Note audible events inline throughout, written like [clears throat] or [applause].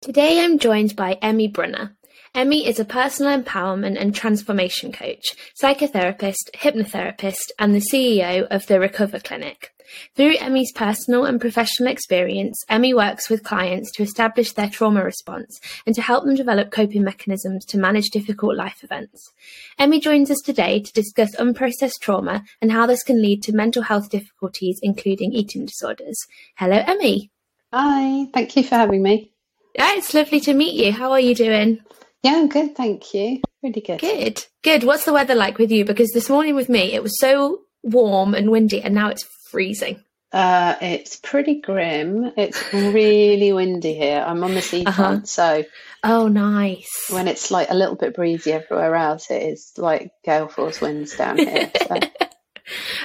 Today I'm joined by Emmy Brunner. Emmy is a personal empowerment and transformation coach, psychotherapist, hypnotherapist, and the CEO of the Recover Clinic. Through Emmy's personal and professional experience, Emmy works with clients to establish their trauma response and to help them develop coping mechanisms to manage difficult life events. Emmy joins us today to discuss unprocessed trauma and how this can lead to mental health difficulties, including eating disorders. Hello, Emmy. Hi, thank you for having me. Yeah, it's lovely to meet you. How are you doing? Yeah, I'm good, thank you. Really good. Good, good. What's the weather like with you? Because this morning with me, it was so warm and windy, and now it's freezing. Uh, it's pretty grim. It's really windy here. I'm on the seafront, uh-huh. so oh, nice. When it's like a little bit breezy everywhere else, it is like gale force winds down here. So. [laughs]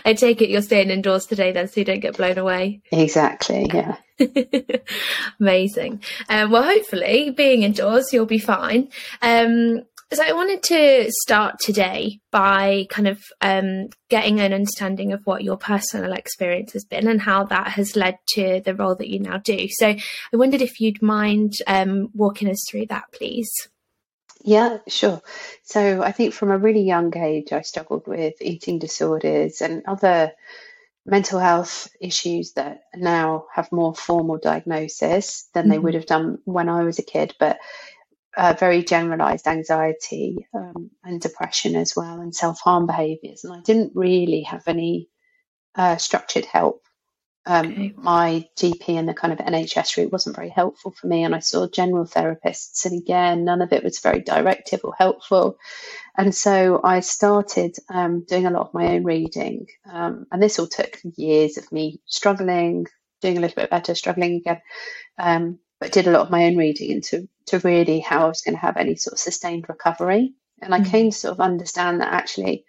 I take it you're staying indoors today then so you don't get blown away. Exactly, yeah. [laughs] Amazing. Um, well, hopefully, being indoors, you'll be fine. Um, so I wanted to start today by kind of um, getting an understanding of what your personal experience has been and how that has led to the role that you now do. So I wondered if you'd mind um, walking us through that, please. Yeah, sure. So I think from a really young age, I struggled with eating disorders and other mental health issues that now have more formal diagnosis than mm-hmm. they would have done when I was a kid, but uh, very generalized anxiety um, and depression as well, and self harm behaviors. And I didn't really have any uh, structured help um, okay. My GP and the kind of NHS route wasn't very helpful for me, and I saw general therapists, and again, none of it was very directive or helpful. And so I started um, doing a lot of my own reading, um, and this all took years of me struggling, doing a little bit better, struggling again, um, but did a lot of my own reading into to really how I was going to have any sort of sustained recovery. And I mm-hmm. came to sort of understand that actually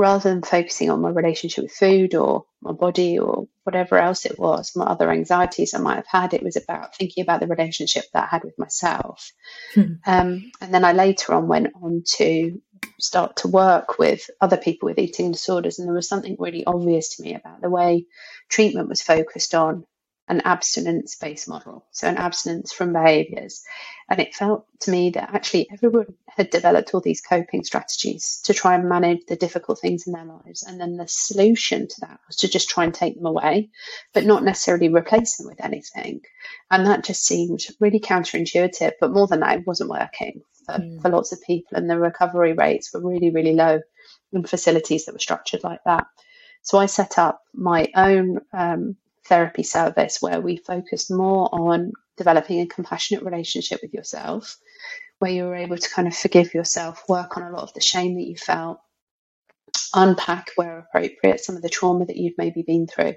rather than focusing on my relationship with food or my body or whatever else it was, my other anxieties I might have had, it was about thinking about the relationship that I had with myself. Hmm. Um, and then I later on went on to start to work with other people with eating disorders. And there was something really obvious to me about the way treatment was focused on an abstinence based model, so an abstinence from behaviors. And it felt to me that actually everyone had developed all these coping strategies to try and manage the difficult things in their lives. And then the solution to that was to just try and take them away, but not necessarily replace them with anything. And that just seemed really counterintuitive. But more than that, it wasn't working for, mm. for lots of people. And the recovery rates were really, really low in facilities that were structured like that. So I set up my own um, therapy service where we focused more on developing a compassionate relationship with yourself, where you were able to kind of forgive yourself, work on a lot of the shame that you felt, unpack where appropriate some of the trauma that you've maybe been through,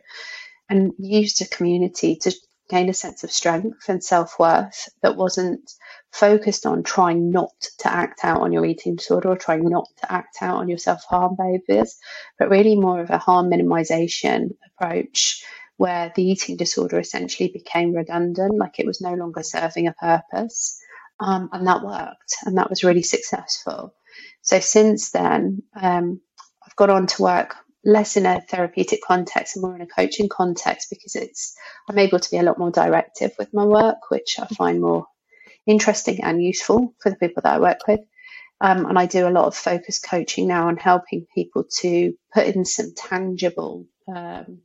and used a community to gain a sense of strength and self worth that wasn't focused on trying not to act out on your eating disorder or trying not to act out on your self harm behaviors, but really more of a harm minimization approach where the eating disorder essentially became redundant, like it was no longer serving a purpose. Um, and that worked, and that was really successful. So since then, um, I've got on to work less in a therapeutic context and more in a coaching context because it's I'm able to be a lot more directive with my work, which I find more interesting and useful for the people that I work with. Um, and I do a lot of focus coaching now on helping people to put in some tangible um,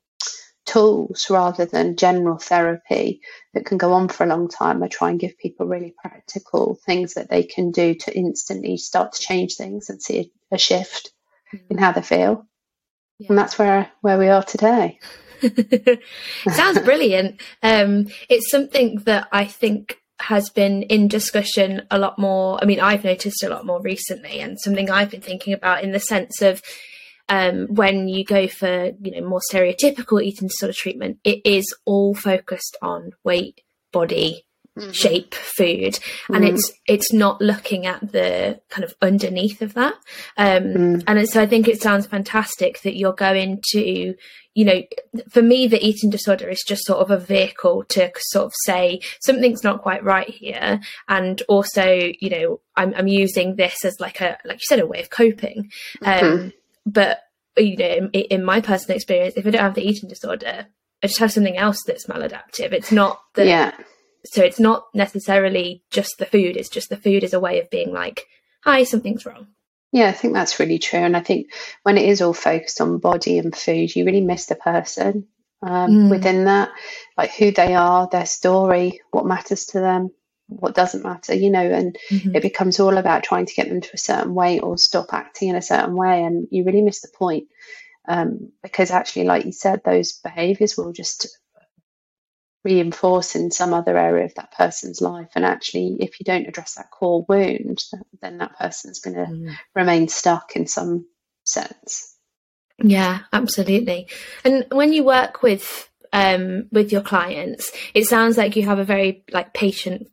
tools rather than general therapy that can go on for a long time. I try and give people really practical things that they can do to instantly start to change things and see a, a shift mm-hmm. in how they feel. Yeah. And that's where where we are today. [laughs] Sounds brilliant. Um, it's something that I think has been in discussion a lot more. I mean, I've noticed a lot more recently, and something I've been thinking about in the sense of um, when you go for you know more stereotypical eating disorder treatment, it is all focused on weight, body, mm-hmm. shape food and mm. it's it's not looking at the kind of underneath of that um, mm. and so i think it sounds fantastic that you're going to you know for me the eating disorder is just sort of a vehicle to sort of say something's not quite right here and also you know i'm, I'm using this as like a like you said a way of coping um, mm-hmm. But you know in, in my personal experience if i don't have the eating disorder I just have something else that's maladaptive. It's not the yeah so it's not necessarily just the food it's just the food is a way of being like hi something's wrong yeah i think that's really true and i think when it is all focused on body and food you really miss the person um, mm. within that like who they are their story what matters to them what doesn't matter you know and mm-hmm. it becomes all about trying to get them to a certain way or stop acting in a certain way and you really miss the point um, because actually like you said those behaviors will just reinforce in some other area of that person's life. And actually, if you don't address that core wound, then that person's going to mm. remain stuck in some sense. Yeah, absolutely. And when you work with um, with your clients, it sounds like you have a very like patient.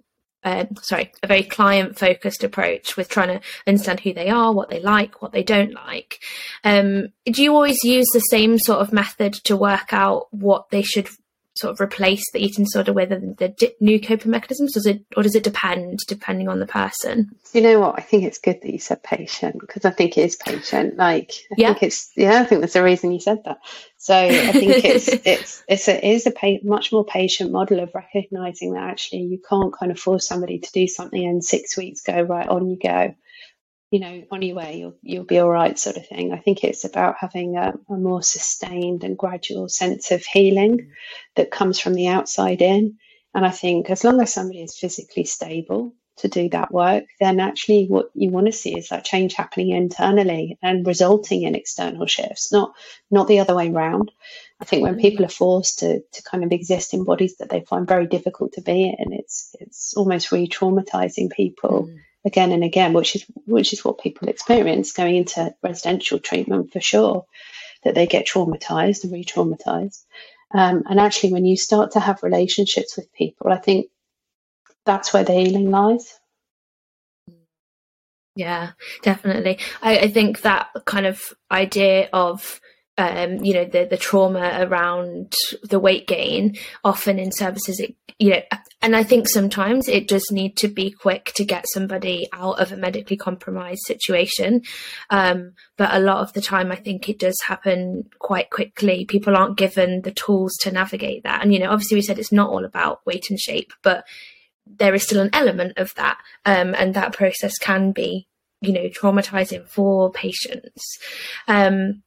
Sorry, a very client focused approach with trying to understand who they are, what they like, what they don't like. Um, do you always use the same sort of method to work out what they should sort of replace the eating disorder with the new coping mechanisms? Does it, or does it depend depending on the person? You know what? I think it's good that you said patient because I think it is patient. Like, I yeah. think it's yeah. I think that's the reason you said that. So I think it's [laughs] it's it's a, it is a pa- much more patient model of recognizing that actually you can't kind of force somebody to do something and six weeks go right on you go you know, on your way, you'll you'll be all right, sort of thing. I think it's about having a, a more sustained and gradual sense of healing that comes from the outside in. And I think as long as somebody is physically stable to do that work, then actually what you want to see is that change happening internally and resulting in external shifts, not not the other way around. I think when people are forced to to kind of exist in bodies that they find very difficult to be in, it's it's almost re-traumatizing people. Mm again and again, which is which is what people experience going into residential treatment for sure, that they get traumatized and re-traumatized. Um, and actually, when you start to have relationships with people, I think that's where the healing lies. Yeah, definitely. I, I think that kind of idea of um, you know the the trauma around the weight gain often in services it, you know and i think sometimes it does need to be quick to get somebody out of a medically compromised situation. Um, but a lot of the time i think it does happen quite quickly. People aren't given the tools to navigate that. And you know obviously we said it's not all about weight and shape but there is still an element of that. Um, and that process can be you know traumatizing for patients. Um,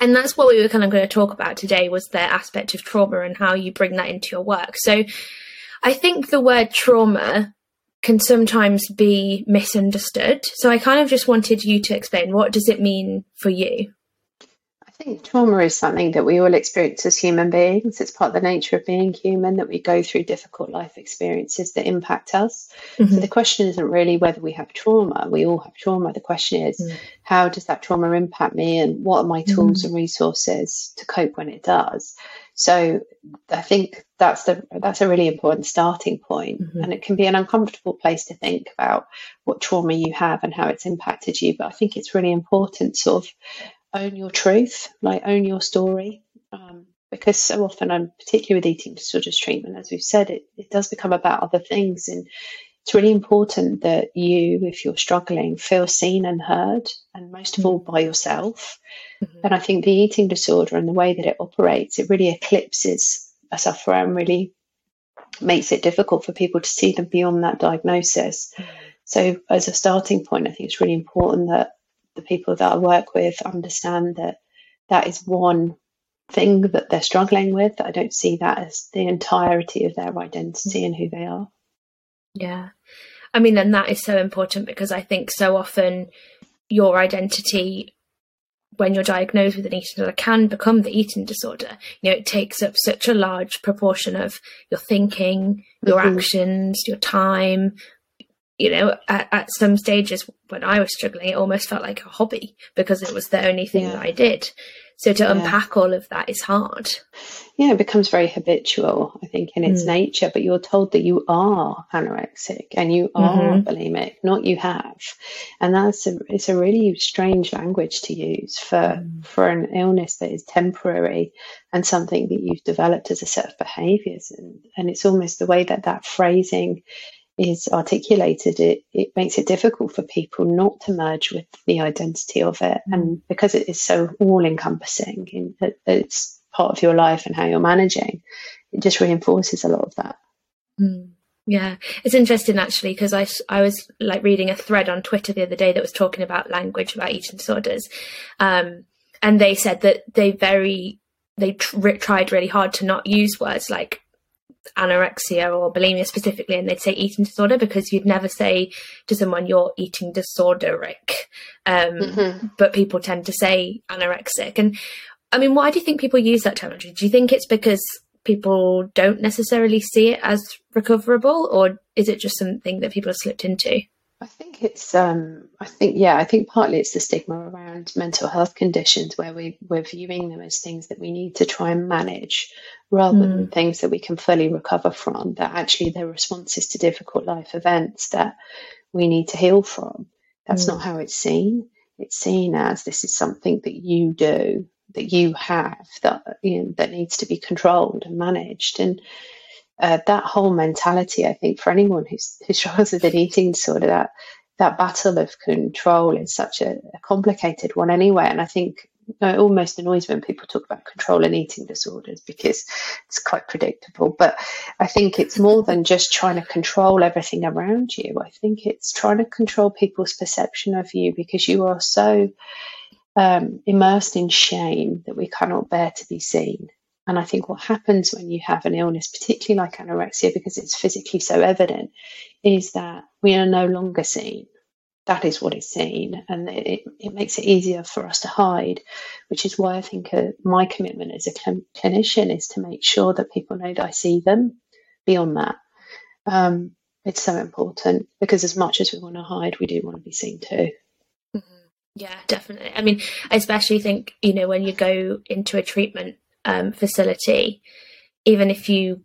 and that's what we were kind of going to talk about today was the aspect of trauma and how you bring that into your work. So i think the word trauma can sometimes be misunderstood. So i kind of just wanted you to explain what does it mean for you I think trauma is something that we all experience as human beings. It's part of the nature of being human that we go through difficult life experiences that impact us. Mm-hmm. So the question isn't really whether we have trauma. We all have trauma. The question is, mm-hmm. how does that trauma impact me and what are my tools mm-hmm. and resources to cope when it does? So I think that's the that's a really important starting point. Mm-hmm. and it can be an uncomfortable place to think about what trauma you have and how it's impacted you. But I think it's really important, sort of own your truth, like own your story. Um, because so often, I'm particularly with eating disorders treatment, as we've said, it, it does become about other things. And it's really important that you, if you're struggling, feel seen and heard, and most of all by yourself. Mm-hmm. And I think the eating disorder and the way that it operates, it really eclipses a sufferer and really makes it difficult for people to see them beyond that diagnosis. Mm-hmm. So, as a starting point, I think it's really important that the people that I work with understand that that is one thing that they're struggling with. I don't see that as the entirety of their identity and who they are. Yeah. I mean, and that is so important because I think so often your identity when you're diagnosed with an eating disorder can become the eating disorder. You know, it takes up such a large proportion of your thinking, your mm-hmm. actions, your time, you know, at, at, some stages when I was struggling, it almost felt like a hobby because it was the only thing yeah. that I did. So to yeah. unpack all of that is hard. Yeah, it becomes very habitual, I think, in its mm. nature. But you're told that you are anorexic and you are mm-hmm. bulimic, not you have, and that's a, it's a really strange language to use for mm. for an illness that is temporary and something that you've developed as a set of behaviours, and and it's almost the way that that phrasing is articulated, it, it makes it difficult for people not to merge with the identity of it. Mm. And because it is so all encompassing, it, it's part of your life and how you're managing, it just reinforces a lot of that. Mm. Yeah, it's interesting actually because I, I was like reading a thread on Twitter the other day that was talking about language about eating disorders, um, and they said that they very they tr- tried really hard to not use words like anorexia or bulimia specifically, and they'd say eating disorder because you'd never say to someone you're eating disorderic. Um, mm-hmm. But people tend to say anorexic. And I mean, why do you think people use that terminology? Do you think it's because people don't necessarily see it as recoverable, or is it just something that people have slipped into? I think it's, um, I think, yeah, I think partly it's the stigma around mental health conditions where we, we're viewing them as things that we need to try and manage rather mm. than things that we can fully recover from, that actually they're responses to difficult life events that we need to heal from. That's mm. not how it's seen. It's seen as this is something that you do, that you have, that, you know, that needs to be controlled and managed. And, uh, that whole mentality, I think, for anyone who's, [laughs] who struggles with an eating disorder, that that battle of control is such a, a complicated one anyway. And I think it almost annoys when people talk about control and eating disorders because it's quite predictable. But I think it's more than just trying to control everything around you. I think it's trying to control people's perception of you because you are so um, immersed in shame that we cannot bear to be seen. And I think what happens when you have an illness, particularly like anorexia, because it's physically so evident, is that we are no longer seen. That is what is seen, and it, it makes it easier for us to hide, which is why I think uh, my commitment as a cl- clinician is to make sure that people know that I see them beyond that. Um, it's so important because as much as we want to hide, we do want to be seen too. Mm-hmm. Yeah, definitely. I mean, I especially think, you know, when you go into a treatment um, facility, even if you,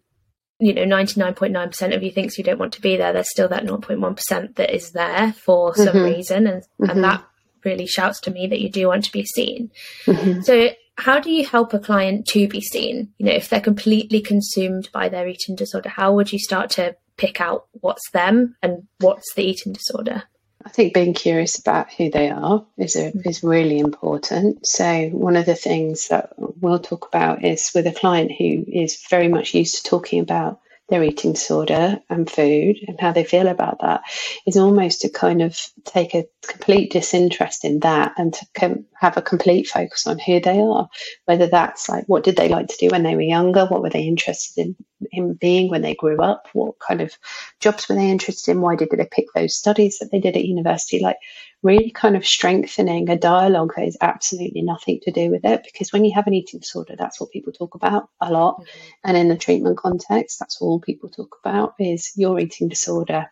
you know, 99.9% of you thinks you don't want to be there, there's still that 0.1% that is there for some mm-hmm. reason. And, mm-hmm. and that really shouts to me that you do want to be seen. Mm-hmm. So, how do you help a client to be seen? You know, if they're completely consumed by their eating disorder, how would you start to pick out what's them and what's the eating disorder? I think being curious about who they are is a, mm. is really important. So one of the things that we'll talk about is with a client who is very much used to talking about their eating disorder and food and how they feel about that is almost to kind of take a complete disinterest in that and to com- have a complete focus on who they are. Whether that's like what did they like to do when they were younger? What were they interested in in being when they grew up? What kind of jobs were they interested in? Why did they pick those studies that they did at university? Like really kind of strengthening a dialogue that has absolutely nothing to do with it. Because when you have an eating disorder, that's what people talk about a lot. Mm-hmm. And in the treatment context, that's all people talk about is your eating disorder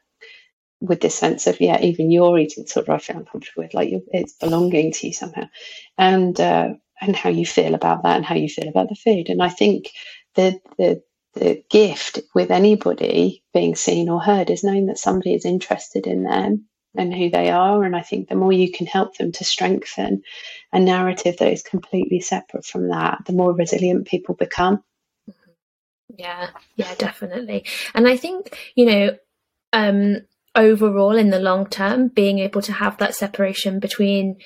with this sense of, yeah, even your eating disorder, I feel uncomfortable with, like it's belonging to you somehow. And, uh, and how you feel about that and how you feel about the food. And I think the, the, the gift with anybody being seen or heard is knowing that somebody is interested in them and who they are. And I think the more you can help them to strengthen a narrative that is completely separate from that, the more resilient people become. Yeah, yeah, definitely. And I think, you know, um, overall in the long term, being able to have that separation between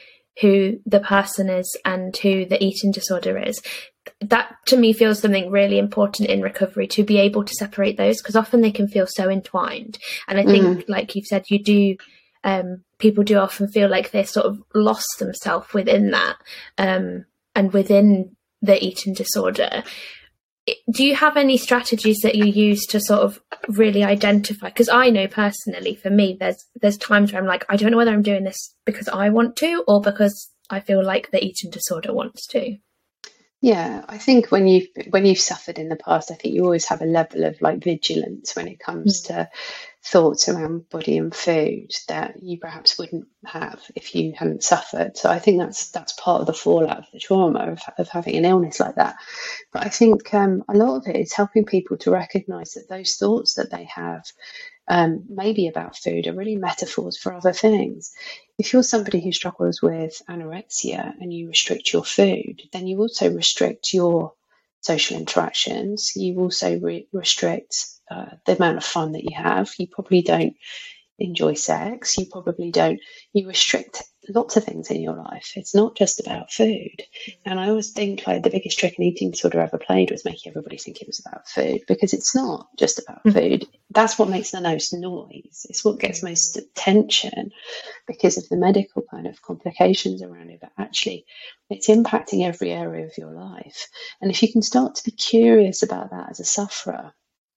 who the person is and who the eating disorder is that to me feels something really important in recovery to be able to separate those because often they can feel so entwined and i think mm. like you've said you do um, people do often feel like they sort of lost themselves within that um, and within the eating disorder. Do you have any strategies that you use to sort of really identify? Because I know personally, for me, there's there's times where I'm like, I don't know whether I'm doing this because I want to or because I feel like the eating disorder wants to. Yeah, I think when you've when you've suffered in the past, I think you always have a level of like vigilance when it comes mm. to thoughts around body and food that you perhaps wouldn't have if you hadn't suffered. So I think that's that's part of the fallout of the trauma of, of having an illness like that. But I think um, a lot of it is helping people to recognise that those thoughts that they have, um, maybe about food, are really metaphors for other things. If you're somebody who struggles with anorexia and you restrict your food, then you also restrict your social interactions. You also re- restrict uh, the amount of fun that you have. You probably don't enjoy sex. You probably don't. You restrict lots of things in your life. It's not just about food. And I always think like the biggest trick an eating disorder ever played was making everybody think it was about food because it's not just about mm-hmm. food. That's what makes the most noise. It's what gets most attention because of the medical kind of complications around it. But actually, it's impacting every area of your life. And if you can start to be curious about that as a sufferer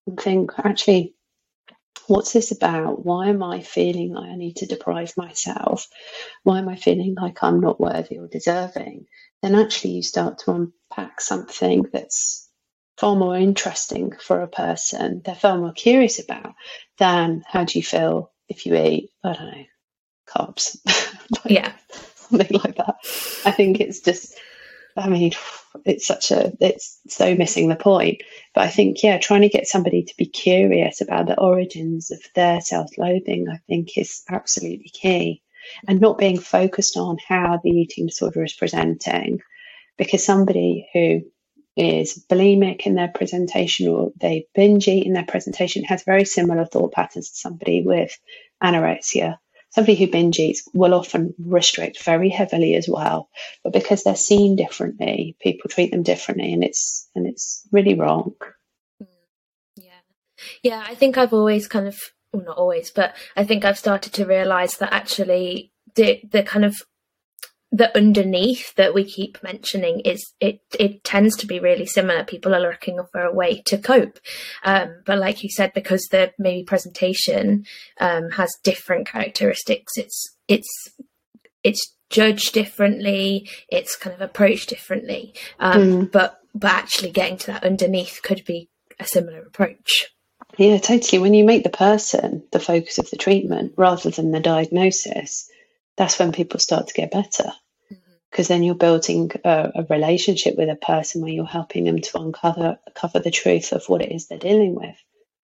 and think, actually, what's this about? Why am I feeling like I need to deprive myself? Why am I feeling like I'm not worthy or deserving? Then actually you start to unpack something that's far more interesting for a person, they're far more curious about than how do you feel if you eat, I don't know, carbs. [laughs] like, yeah. Something like that. I think it's just I mean, it's such a, it's so missing the point. But I think, yeah, trying to get somebody to be curious about the origins of their self loathing, I think is absolutely key. And not being focused on how the eating disorder is presenting. Because somebody who is bulimic in their presentation or they binge eat in their presentation has very similar thought patterns to somebody with anorexia somebody who binge eats will often restrict very heavily as well. But because they're seen differently, people treat them differently, and it's and it's really wrong. Yeah, yeah. I think I've always kind of well, not always, but I think I've started to realise that actually the the kind of the underneath that we keep mentioning is it it tends to be really similar. People are looking for a way to cope. Um, but like you said because the maybe presentation um, has different characteristics it's it's it's judged differently it's kind of approached differently. Um, mm. but but actually getting to that underneath could be a similar approach. Yeah totally. When you make the person the focus of the treatment rather than the diagnosis that's when people start to get better because then you're building a, a, relationship with a person where you're helping them to uncover cover the truth of what it is they're dealing with.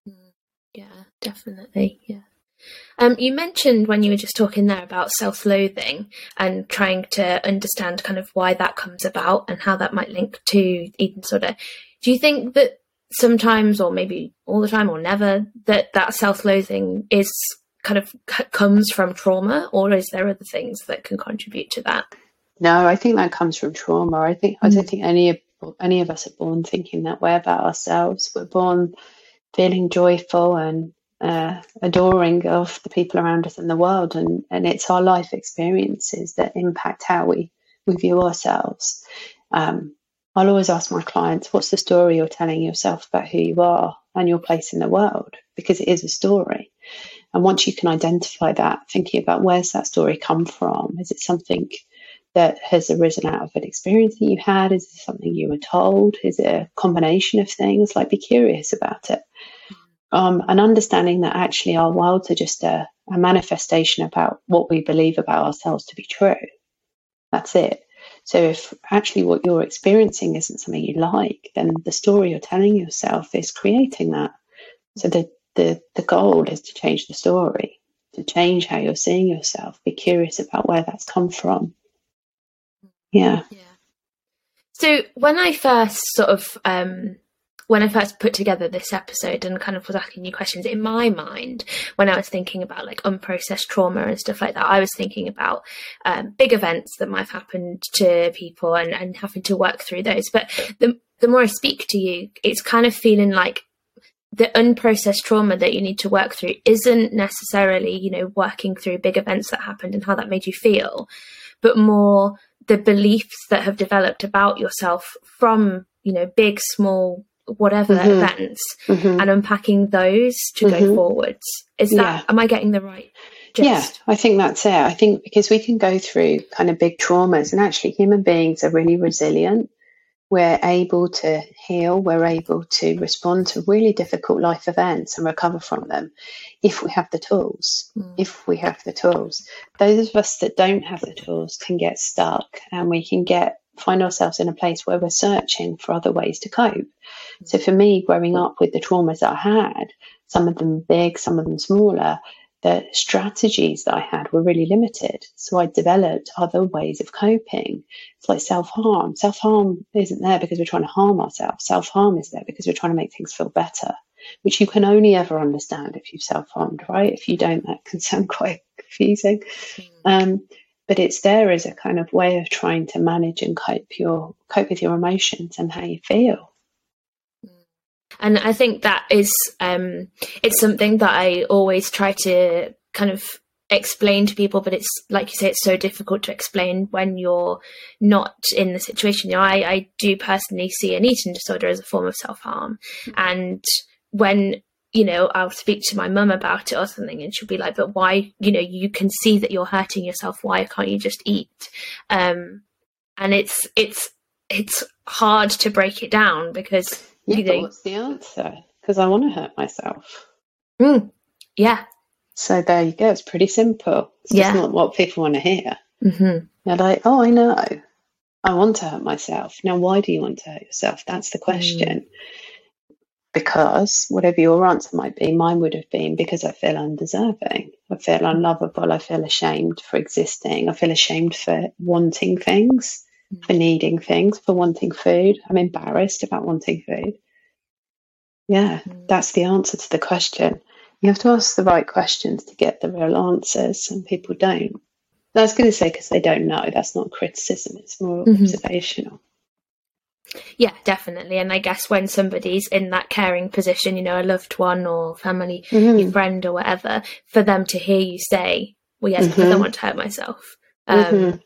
Mm, yeah, definitely. Yeah. Um, you mentioned when you were just talking there about self loathing and trying to understand kind of why that comes about and how that might link to eating disorder. Do you think that sometimes, or maybe all the time, or never, that that self loathing is kind of comes from trauma, or is there other things that can contribute to that? No, I think that comes from trauma. I think I don't mm. think any of any of us are born thinking that way about ourselves. We're born feeling joyful and uh, adoring of the people around us and the world, and and it's our life experiences that impact how we we view ourselves. Um, I'll always ask my clients, "What's the story you're telling yourself about who you are and your place in the world?" Because it is a story. And once you can identify that, thinking about where's that story come from? Is it something that has arisen out of an experience that you had? Is it something you were told? Is it a combination of things? Like, be curious about it. Um, and understanding that actually our worlds are just a, a manifestation about what we believe about ourselves to be true. That's it. So if actually what you're experiencing isn't something you like, then the story you're telling yourself is creating that. So the the, the goal is to change the story, to change how you're seeing yourself. Be curious about where that's come from. Yeah. Yeah. So when I first sort of um when I first put together this episode and kind of was asking you questions, in my mind, when I was thinking about like unprocessed trauma and stuff like that, I was thinking about um, big events that might have happened to people and, and having to work through those. But the, the more I speak to you, it's kind of feeling like the unprocessed trauma that you need to work through isn't necessarily, you know, working through big events that happened and how that made you feel, but more the beliefs that have developed about yourself from you know big small whatever mm-hmm. events mm-hmm. and unpacking those to mm-hmm. go forwards is that yeah. am i getting the right gist? yeah i think that's it i think because we can go through kind of big traumas and actually human beings are really resilient we're able to heal, we're able to respond to really difficult life events and recover from them if we have the tools. Mm. If we have the tools. Those of us that don't have the tools can get stuck and we can get find ourselves in a place where we're searching for other ways to cope. So for me, growing up with the traumas that I had, some of them big, some of them smaller, the strategies that I had were really limited. So I developed other ways of coping. It's like self harm. Self harm isn't there because we're trying to harm ourselves. Self harm is there because we're trying to make things feel better, which you can only ever understand if you've self harmed, right? If you don't, that can [laughs] sound quite confusing. Mm. Um, but it's there as a kind of way of trying to manage and cope your cope with your emotions and how you feel and I think that is um, it's something that I always try to kind of explain to people, but it's like you say, it's so difficult to explain when you're not in the situation. You know, I, I do personally see an eating disorder as a form of self harm, mm-hmm. and when you know I'll speak to my mum about it or something, and she'll be like, "But why? You know, you can see that you're hurting yourself. Why can't you just eat?" Um, and it's it's it's hard to break it down because you know, what's the answer? Because I want to hurt myself. Mm, yeah. So there you go. It's pretty simple. It's yeah. not what people want to hear. Mm-hmm. They're like, oh, I know. I want to hurt myself. Now, why do you want to hurt yourself? That's the question. Mm. Because whatever your answer might be, mine would have been because I feel undeserving. I feel unlovable. I feel ashamed for existing. I feel ashamed for wanting things for needing things, for wanting food. I'm embarrassed about wanting food. Yeah, mm. that's the answer to the question. You have to ask the right questions to get the real answers, and people don't. I was going to say because they don't know. That's not criticism, it's more mm-hmm. observational. Yeah, definitely. And I guess when somebody's in that caring position, you know, a loved one or family mm-hmm. friend or whatever, for them to hear you say, Well, yes, mm-hmm. I don't want to hurt myself. Um, mm-hmm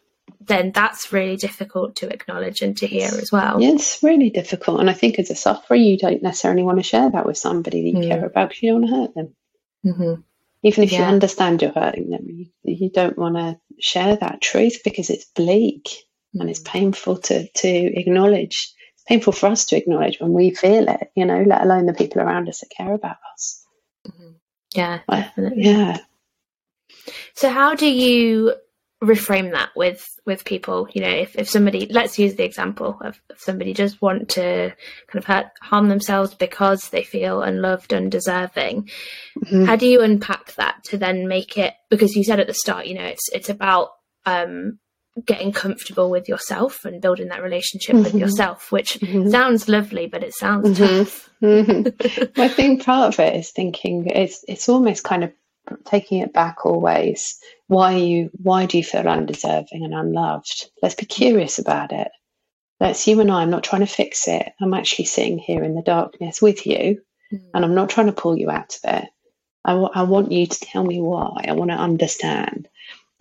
then that's really difficult to acknowledge and to hear as well. Yeah, it's really difficult. And I think as a sufferer, you don't necessarily want to share that with somebody that you mm. care about because you don't want to hurt them. Mm-hmm. Even if yeah. you understand you're hurting them, you, you don't want to share that truth because it's bleak mm. and it's mm. painful to, to acknowledge. It's painful for us to acknowledge when we feel it, you know, let alone the people around us that care about us. Mm-hmm. Yeah, definitely. yeah. So, how do you reframe that with with people you know if, if somebody let's use the example of, of somebody just want to kind of hurt, harm themselves because they feel unloved undeserving mm-hmm. how do you unpack that to then make it because you said at the start you know it's it's about um getting comfortable with yourself and building that relationship mm-hmm. with yourself which mm-hmm. sounds lovely but it sounds mm-hmm. tough mm-hmm. [laughs] i think part of it is thinking it's it's almost kind of taking it back always why you why do you feel undeserving and unloved? Let's be curious about it. Let's you and i. I'm not trying to fix it. I'm actually sitting here in the darkness with you mm. and i'm not trying to pull you out of it. I, w- I want you to tell me why. I want to understand.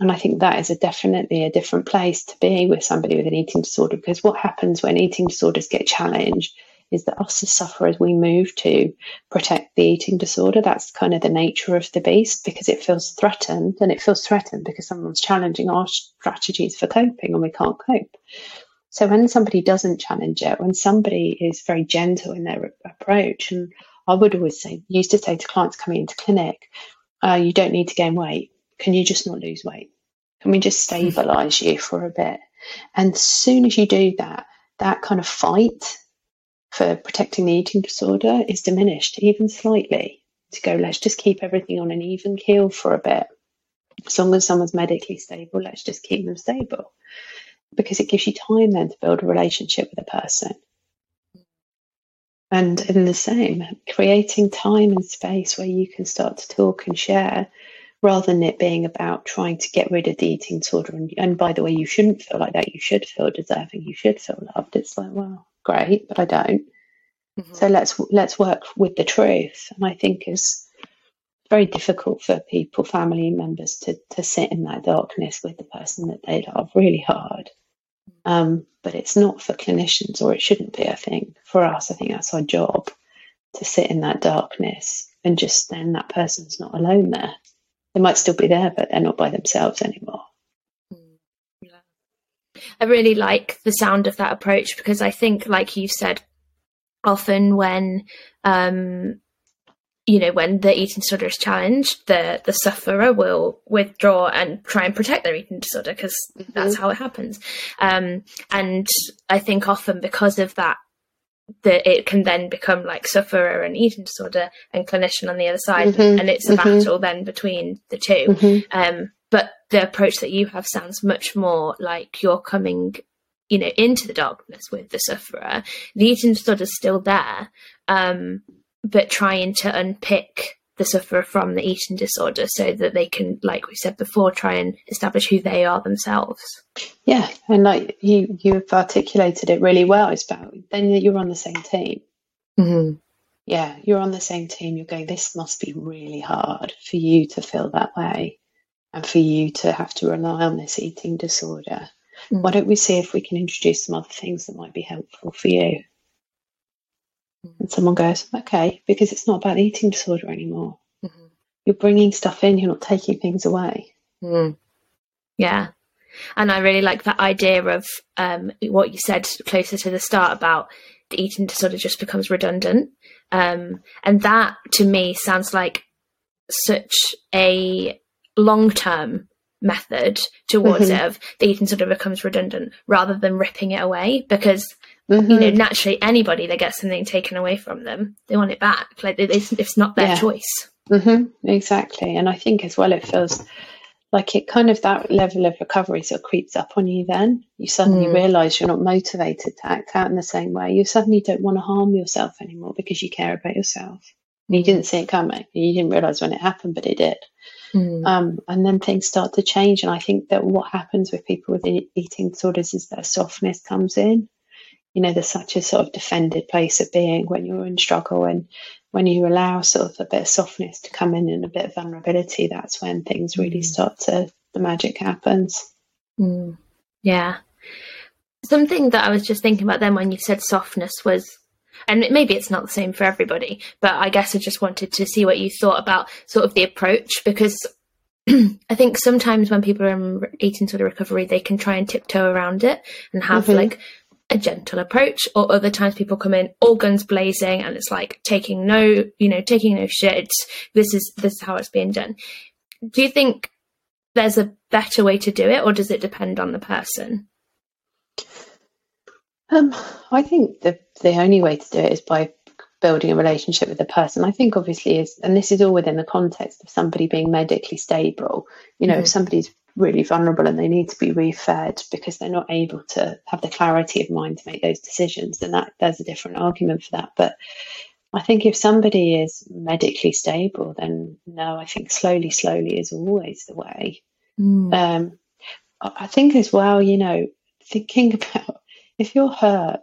And i think that is a definitely a different place to be with somebody with an eating disorder because what happens when eating disorders get challenged is that us as sufferers, we move to protect the eating disorder. That's kind of the nature of the beast because it feels threatened and it feels threatened because someone's challenging our strategies for coping and we can't cope. So when somebody doesn't challenge it, when somebody is very gentle in their approach, and I would always say, used to say to clients coming into clinic, uh, you don't need to gain weight. Can you just not lose weight? Can we just stabilize you for a bit? And as soon as you do that, that kind of fight for protecting the eating disorder is diminished even slightly to go, let's just keep everything on an even keel for a bit. As long as someone's medically stable, let's just keep them stable. Because it gives you time then to build a relationship with a person. And in the same, creating time and space where you can start to talk and share rather than it being about trying to get rid of the eating disorder. And, and by the way, you shouldn't feel like that. You should feel deserving. You should feel loved. It's like, well, great, but I don't. Mm-hmm. So let's let's work with the truth. And I think it's very difficult for people, family members, to to sit in that darkness with the person that they love. Really hard. Um, but it's not for clinicians, or it shouldn't be. I think for us, I think that's our job to sit in that darkness and just then that person's not alone there. They might still be there, but they're not by themselves anymore. I really like the sound of that approach because I think, like you've said, often when um, you know when the eating disorder is challenged, the the sufferer will withdraw and try and protect their eating disorder because mm-hmm. that's how it happens. Um, and I think often because of that that it can then become like sufferer and eating disorder and clinician on the other side mm-hmm, and it's a mm-hmm. battle then between the 2 mm-hmm. um, but the approach that you have sounds much more like you're coming you know into the darkness with the sufferer. The eating disorder is still there um, but trying to unpick the sufferer from the eating disorder so that they can like we said before try and establish who they are themselves. Yeah and like you you've articulated it really well. It's about then that you're on the same team. Mm-hmm. yeah you're on the same team. You're going this must be really hard for you to feel that way and for you to have to rely on this eating disorder mm-hmm. why don't we see if we can introduce some other things that might be helpful for you and someone goes, okay, because it's not about eating disorder anymore. Mm-hmm. You're bringing stuff in, you're not taking things away. Mm. Yeah. And I really like that idea of um, what you said closer to the start about the eating disorder just becomes redundant. Um, and that to me sounds like such a long term method towards mm-hmm. it of the eating of becomes redundant rather than ripping it away because Mm-hmm. You know, mm-hmm. naturally, anybody that gets something taken away from them, they want it back. Like it's, it's not their yeah. choice. Mm-hmm. Exactly, and I think as well, it feels like it kind of that level of recovery sort of creeps up on you. Then you suddenly mm. realize you're not motivated to act out in the same way. You suddenly don't want to harm yourself anymore because you care about yourself. Mm. You didn't see it coming. You didn't realize when it happened, but it did. Mm. Um, and then things start to change. And I think that what happens with people with eating disorders is that softness comes in you know, there's such a sort of defended place of being when you're in struggle and when you allow sort of a bit of softness to come in and a bit of vulnerability, that's when things really mm. start to, the magic happens. Mm. Yeah. Something that I was just thinking about then when you said softness was, and maybe it's not the same for everybody, but I guess I just wanted to see what you thought about sort of the approach because [clears throat] I think sometimes when people are in eating sort of recovery, they can try and tiptoe around it and have mm-hmm. like a gentle approach or other times people come in all guns blazing and it's like taking no you know taking no shit. This is this is how it's being done. Do you think there's a better way to do it or does it depend on the person um, I think the the only way to do it is by building a relationship with the person. I think obviously is, and this is all within the context of somebody being medically stable. You know, mm-hmm. if somebody's really vulnerable and they need to be refed because they're not able to have the clarity of mind to make those decisions, then that there's a different argument for that. But I think if somebody is medically stable, then no, I think slowly, slowly is always the way. Mm. Um, I think as well, you know, thinking [laughs] about if you're hurt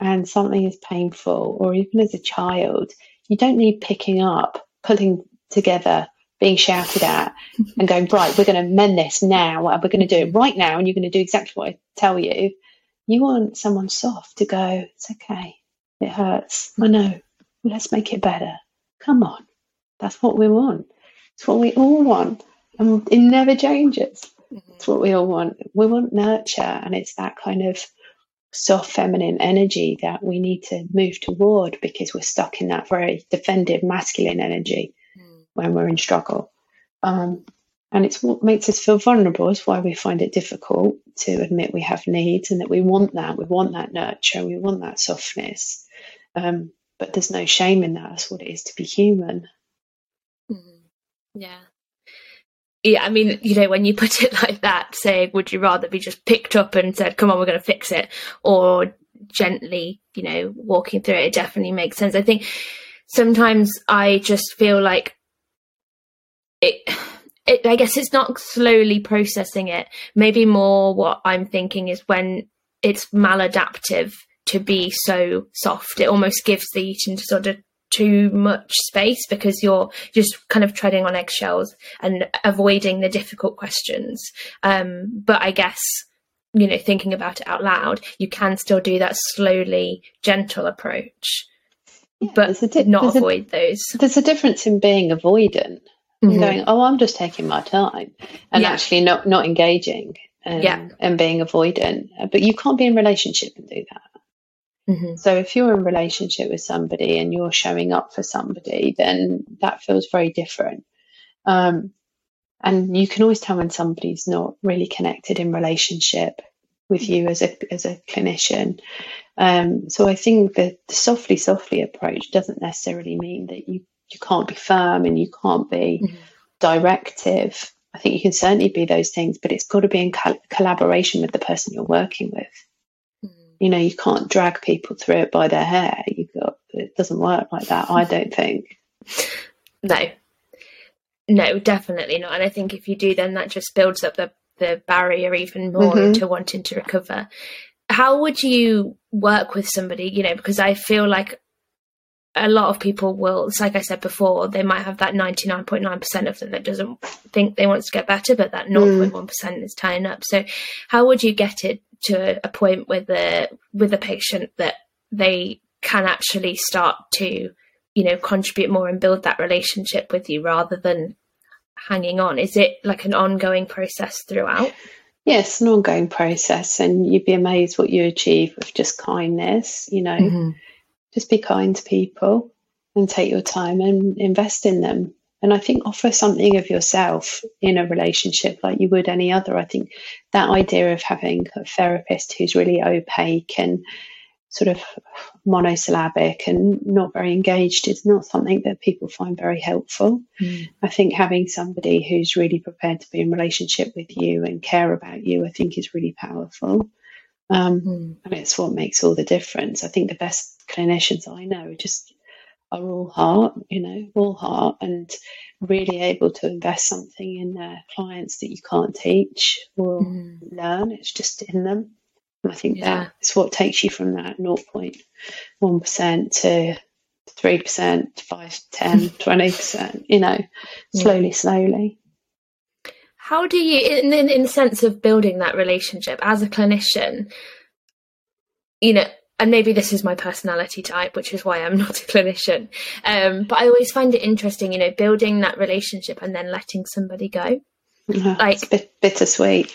and something is painful, or even as a child, you don't need picking up, pulling together being shouted at [laughs] and going, right, we're going to mend this now. We're going to do it right now. And you're going to do exactly what I tell you. You want someone soft to go, it's okay. It hurts. I know. Let's make it better. Come on. That's what we want. It's what we all want. And it never changes. Mm-hmm. It's what we all want. We want nurture. And it's that kind of soft feminine energy that we need to move toward because we're stuck in that very defensive masculine energy when we're in struggle. Um, and it's what makes us feel vulnerable. It's why we find it difficult to admit we have needs and that we want that. We want that nurture. We want that softness. Um, but there's no shame in that. That's what it is to be human. Mm-hmm. Yeah. Yeah, I mean, you know, when you put it [laughs] like that, say, would you rather be just picked up and said, come on, we're going to fix it, or gently, you know, walking through it, it definitely makes sense. I think sometimes I just feel like it, it, I guess it's not slowly processing it. Maybe more what I'm thinking is when it's maladaptive to be so soft, it almost gives the eating disorder too much space because you're just kind of treading on eggshells and avoiding the difficult questions. Um, but I guess you know, thinking about it out loud, you can still do that slowly, gentle approach, yeah, but di- not avoid a, those. There's a difference in being avoidant mm-hmm. going, oh, I'm just taking my time, and yeah. actually not not engaging. and, yeah. and being avoidant. But you can't be in relationship and do that. Mm-hmm. So if you're in relationship with somebody and you're showing up for somebody, then that feels very different. Um, and you can always tell when somebody's not really connected in relationship with you as a as a clinician. Um, so I think that the softly softly approach doesn't necessarily mean that you you can't be firm and you can't be mm-hmm. directive. I think you can certainly be those things, but it's got to be in collaboration with the person you're working with you know you can't drag people through it by their hair. You got it doesn't work like that i don't think. No. No definitely not. And i think if you do then that just builds up the the barrier even more mm-hmm. into wanting to recover. How would you work with somebody you know because i feel like a lot of people will like i said before they might have that 99.9% of them that doesn't think they want to get better but that 0.1% mm. is tying up so how would you get it to a point with a with a patient that they can actually start to you know contribute more and build that relationship with you rather than hanging on is it like an ongoing process throughout yes an ongoing process and you'd be amazed what you achieve with just kindness you know mm-hmm. Just be kind to people and take your time and invest in them and I think offer something of yourself in a relationship like you would any other. I think that idea of having a therapist who's really opaque and sort of monosyllabic and not very engaged is not something that people find very helpful. Mm. I think having somebody who's really prepared to be in relationship with you and care about you, I think is really powerful. Um, mm. And it's what makes all the difference. I think the best clinicians I know are just are all heart, you know, all heart, and really able to invest something in their clients that you can't teach or mm. learn. It's just in them. And I think yeah. that's what takes you from that 0.1% to 3%, 5 10 20%, you know, slowly, yeah. slowly. How do you, in, in, in the sense of building that relationship as a clinician, you know, and maybe this is my personality type, which is why I'm [laughs] not a clinician. Um, but I always find it interesting, you know, building that relationship and then letting somebody go. Like bit, bittersweet.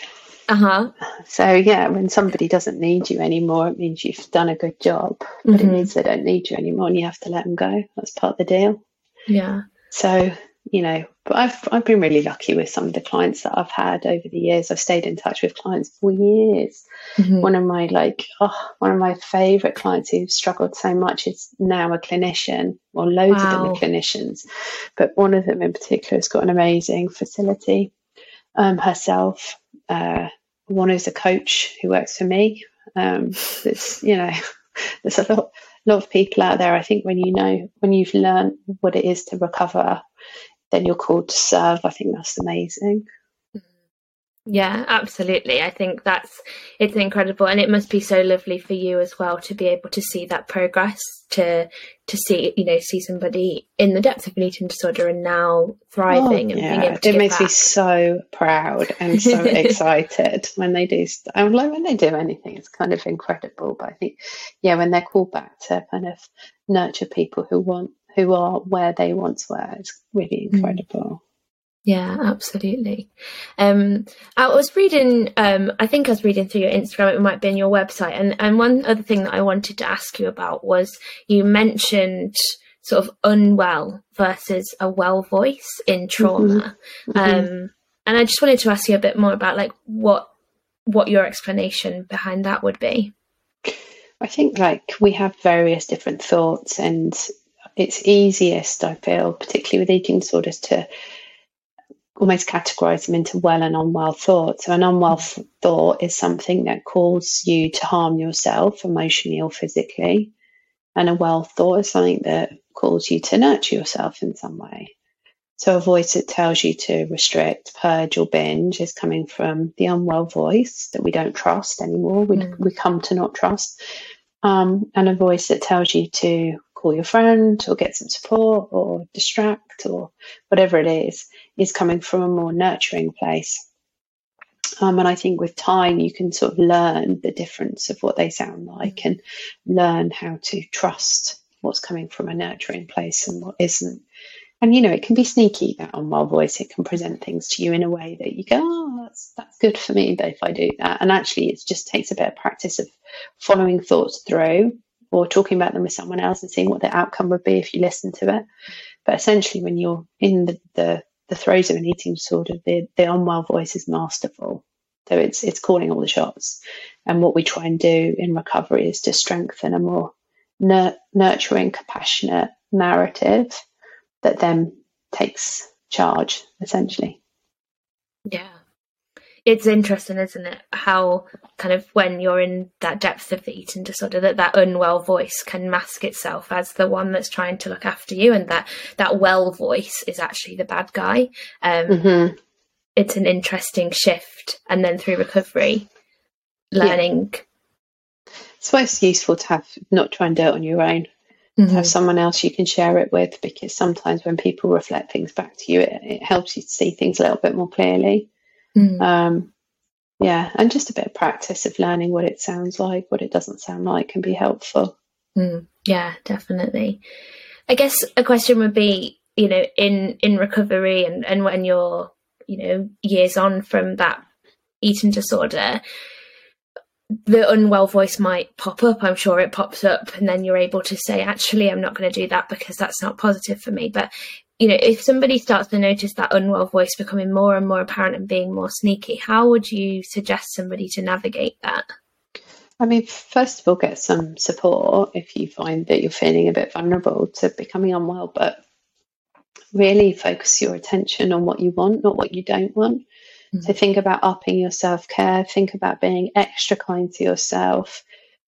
Uh huh. So yeah, when somebody doesn't need you anymore, it means you've done a good job, but mm-hmm. it means they don't need you anymore, and you have to let them go. That's part of the deal. Yeah. So you know, but I've I've been really lucky with some of the clients that I've had over the years. I've stayed in touch with clients for years. Mm-hmm. One of my like oh, one of my favourite clients who struggled so much is now a clinician. Well, loads wow. of them are clinicians, but one of them in particular has got an amazing facility um, herself. Uh, one is a coach who works for me. Um, it's you know, [laughs] there's a lot lot of people out there. I think when you know when you've learned what it is to recover then you're called to serve. I think that's amazing. Yeah, absolutely. I think that's it's incredible and it must be so lovely for you as well to be able to see that progress to to see you know see somebody in the depths of an eating disorder and now thriving oh, and yeah. being able to it makes back. me so proud and so [laughs] excited when they do I'm like when they do anything it's kind of incredible but I think yeah when they're called back to kind of nurture people who want who are where they once were. It's really mm. incredible. Yeah, absolutely. Um, I was reading, um, I think I was reading through your Instagram, it might be on your website. And, and one other thing that I wanted to ask you about was you mentioned sort of unwell versus a well voice in trauma. Mm-hmm. mm-hmm. Um, and I just wanted to ask you a bit more about like what, what your explanation behind that would be. I think like we have various different thoughts and it's easiest, I feel, particularly with eating disorders, to almost categorize them into well and unwell thoughts. So, an unwell thought is something that calls you to harm yourself emotionally or physically, and a well thought is something that calls you to nurture yourself in some way. So, a voice that tells you to restrict, purge, or binge is coming from the unwell voice that we don't trust anymore. We, mm. we come to not trust. Um, and a voice that tells you to call your friend or get some support or distract or whatever it is, is coming from a more nurturing place. Um, and I think with time, you can sort of learn the difference of what they sound like and learn how to trust what's coming from a nurturing place and what isn't. And you know, it can be sneaky that unwell voice. It can present things to you in a way that you go, oh, that's that's good for me if I do that. And actually, it just takes a bit of practice of following thoughts through or talking about them with someone else and seeing what the outcome would be if you listen to it. But essentially, when you're in the, the, the throes of an eating disorder, the, the unwell voice is masterful. So it's it's calling all the shots. And what we try and do in recovery is to strengthen a more nur- nurturing, compassionate narrative that then takes charge, essentially. Yeah it's interesting, isn't it? How kind of when you're in that depth of the eating disorder, that that unwell voice can mask itself as the one that's trying to look after you, and that that well voice is actually the bad guy. Um, mm-hmm. It's an interesting shift, and then through recovery, learning. Yeah. It's always useful to have not try and do it on your own. Mm-hmm. have someone else you can share it with because sometimes when people reflect things back to you, it, it helps you to see things a little bit more clearly. Mm. Um, yeah, and just a bit of practice of learning what it sounds like, what it doesn't sound like can be helpful. Mm. Yeah, definitely. I guess a question would be, you know, in in recovery and and when you're, you know, years on from that eating disorder, the unwell voice might pop up. I'm sure it pops up, and then you're able to say, actually, I'm not going to do that because that's not positive for me. But you know, if somebody starts to notice that unwell voice becoming more and more apparent and being more sneaky, how would you suggest somebody to navigate that? I mean, first of all, get some support if you find that you're feeling a bit vulnerable to becoming unwell, but really focus your attention on what you want, not what you don't want. Mm-hmm. So think about upping your self care, think about being extra kind to yourself,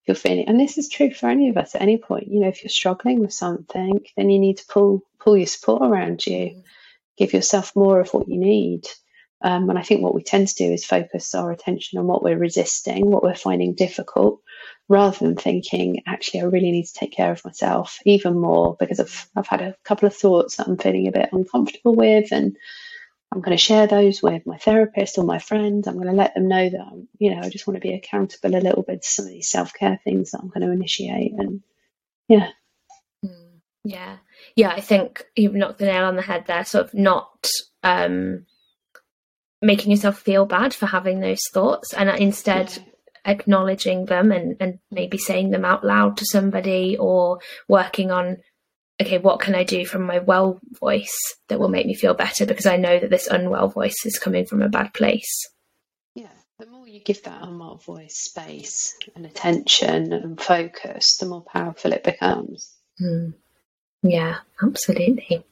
you're feeling and this is true for any of us at any point you know if you're struggling with something then you need to pull pull your support around you give yourself more of what you need um, and i think what we tend to do is focus our attention on what we're resisting what we're finding difficult rather than thinking actually i really need to take care of myself even more because i've, I've had a couple of thoughts that i'm feeling a bit uncomfortable with and I'm going to share those with my therapist or my friends. I'm going to let them know that, I'm, you know, I just want to be accountable a little bit to some of these self care things that I'm going to initiate. And yeah. Yeah. Yeah. I think you've knocked the nail on the head there. Sort of not um, making yourself feel bad for having those thoughts and instead yeah. acknowledging them and, and maybe saying them out loud to somebody or working on okay, what can I do from my well voice that will make me feel better because I know that this unwell voice is coming from a bad place. Yeah, the more you give that unwell voice space and attention and focus, the more powerful it becomes. Mm. Yeah, absolutely.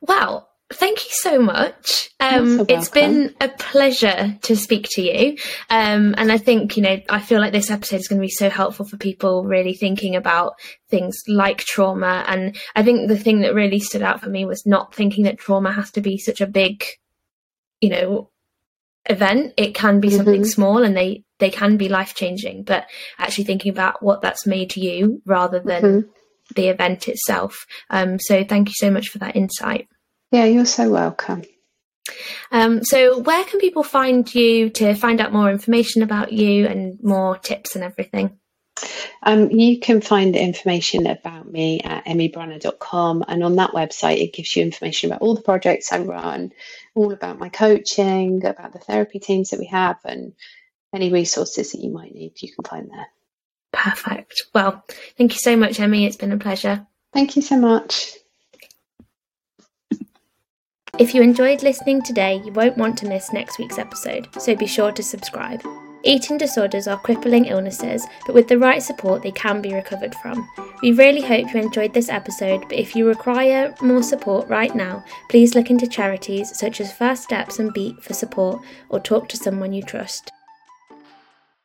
Wow, Thank you so much. Um, so it's been a pleasure to speak to you. Um, and I think, you know, I feel like this episode is going to be so helpful for people really thinking about things like trauma. And I think the thing that really stood out for me was not thinking that trauma has to be such a big, you know, event. It can be mm-hmm. something small and they, they can be life changing, but actually thinking about what that's made you rather than mm-hmm. The event itself. Um, so thank you so much for that insight. Yeah, you're so welcome. Um, so, where can people find you to find out more information about you and more tips and everything? Um, you can find information about me at emmybrunner.com, and on that website, it gives you information about all the projects I run, all about my coaching, about the therapy teams that we have, and any resources that you might need. You can find there. Perfect. Well, thank you so much, Emmy. It's been a pleasure. Thank you so much. If you enjoyed listening today, you won't want to miss next week's episode, so be sure to subscribe. Eating disorders are crippling illnesses, but with the right support, they can be recovered from. We really hope you enjoyed this episode, but if you require more support right now, please look into charities such as First Steps and Beat for support or talk to someone you trust.